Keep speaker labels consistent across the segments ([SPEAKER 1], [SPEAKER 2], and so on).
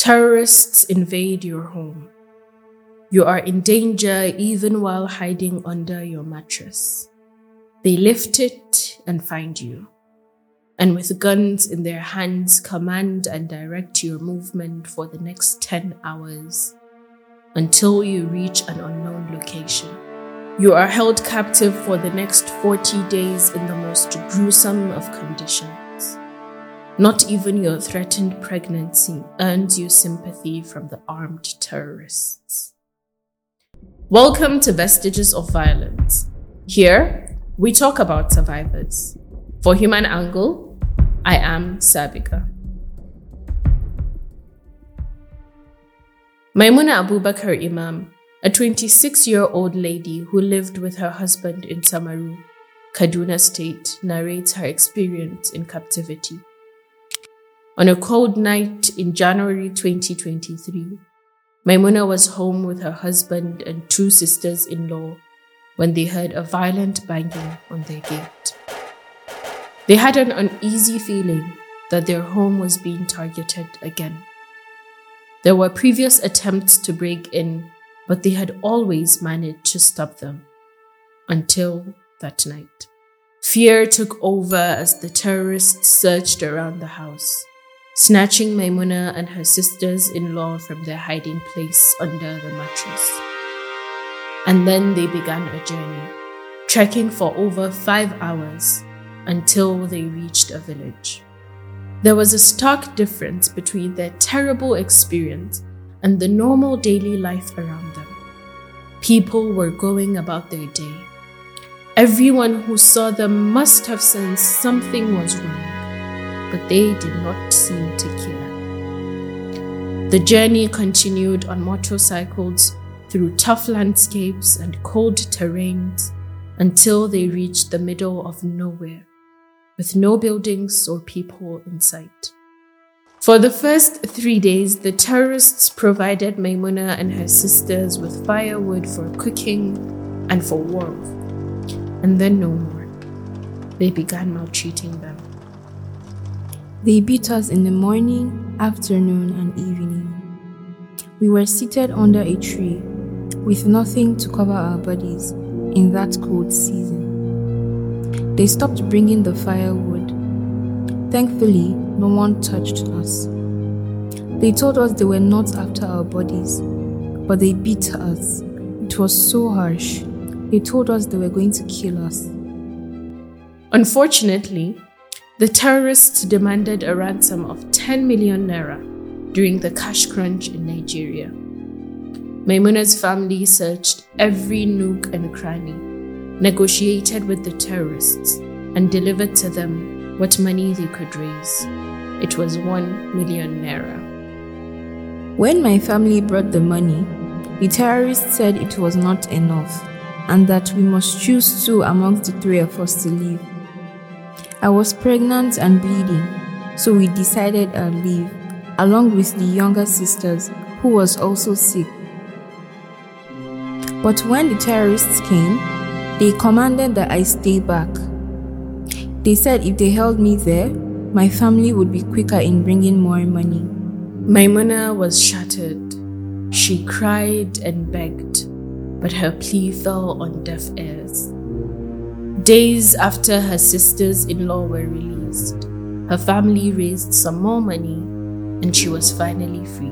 [SPEAKER 1] Terrorists invade your home. You are in danger even while hiding under your mattress. They lift it and find you. And with guns in their hands, command and direct your movement for the next 10 hours until you reach an unknown location. You are held captive for the next 40 days in the most gruesome of conditions. Not even your threatened pregnancy earns you sympathy from the armed terrorists. Welcome to Vestiges of Violence. Here, we talk about survivors. For HumAngle, I am Sabika. Maimuna Abubakar Imam, a 26 year old lady who lived with her husband in Samaru, Kaduna State, narrates her experience in captivity. On a cold night in January 2023, Maimuna was home with her husband and two sisters in law when they heard a violent banging on their gate. They had an uneasy feeling that their home was being targeted again. There were previous attempts to break in, but they had always managed to stop them. Until that night. Fear took over as the terrorists searched around the house snatching Maimuna and her sisters in law from their hiding place under the mattress. And then they began a journey, trekking for over five hours until they reached a village. There was a stark difference between their terrible experience and the normal daily life around them. People were going about their day. Everyone who saw them must have sensed something was wrong but they did not seem to care. The journey continued on motorcycles through tough landscapes and cold terrains until they reached the middle of nowhere, with no buildings or people in sight. For the first three days, the terrorists provided Maimuna and her sisters with firewood for cooking and for warmth, and then no more. They began maltreating them.
[SPEAKER 2] They beat us in the morning, afternoon, and evening. We were seated under a tree with nothing to cover our bodies in that cold season. They stopped bringing the firewood. Thankfully, no one touched us. They told us they were not after our bodies, but they beat us. It was so harsh. They told us they were going to kill us.
[SPEAKER 1] Unfortunately, the terrorists demanded a ransom of 10 million naira during the cash crunch in Nigeria. Maimuna's family searched every nook and cranny, negotiated with the terrorists, and delivered to them what money they could raise. It was 1 million naira.
[SPEAKER 2] When my family brought the money, the terrorists said it was not enough and that we must choose two amongst the three of us to leave. I was pregnant and bleeding, so we decided I'd leave, along with the younger sisters, who was also sick. But when the terrorists came, they commanded that I stay back. They said if they held me there, my family would be quicker in bringing more money.
[SPEAKER 1] Maimuna was shattered. She cried and begged, but her plea fell on deaf ears. Days after her sisters in law were released, her family raised some more money and she was finally free.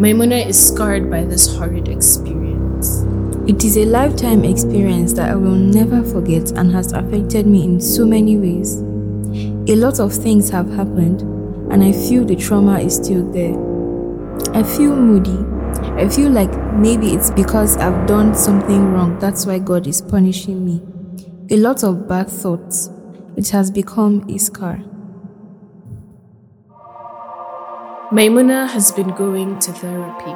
[SPEAKER 1] Maimuna is scarred by this horrid experience.
[SPEAKER 2] It is a lifetime experience that I will never forget and has affected me in so many ways. A lot of things have happened, and I feel the trauma is still there. I feel moody I feel like maybe it's because I've done something wrong. That's why God is punishing me. A lot of bad thoughts. It has become a scar.
[SPEAKER 1] Maimuna has been going to therapy.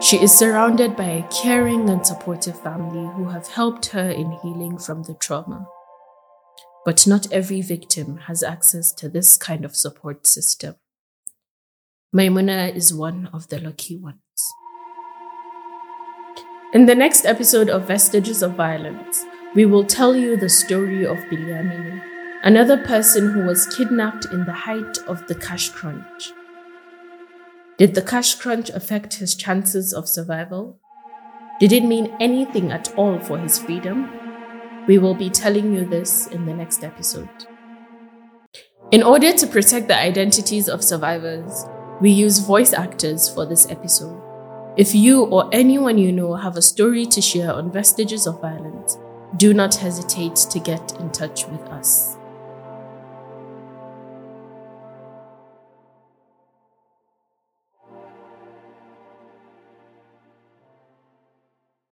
[SPEAKER 1] She is surrounded by a caring and supportive family who have helped her in healing from the trauma. But not every victim has access to this kind of support system. Maimuna is one of the lucky ones. In the next episode of Vestiges of Violence, we will tell you the story of Bilyamini, another person who was kidnapped in the height of the cash crunch. Did the cash crunch affect his chances of survival? Did it mean anything at all for his freedom? We will be telling you this in the next episode. In order to protect the identities of survivors, we use voice actors for this episode. If you or anyone you know have a story to share on vestiges of violence, do not hesitate to get in touch with us.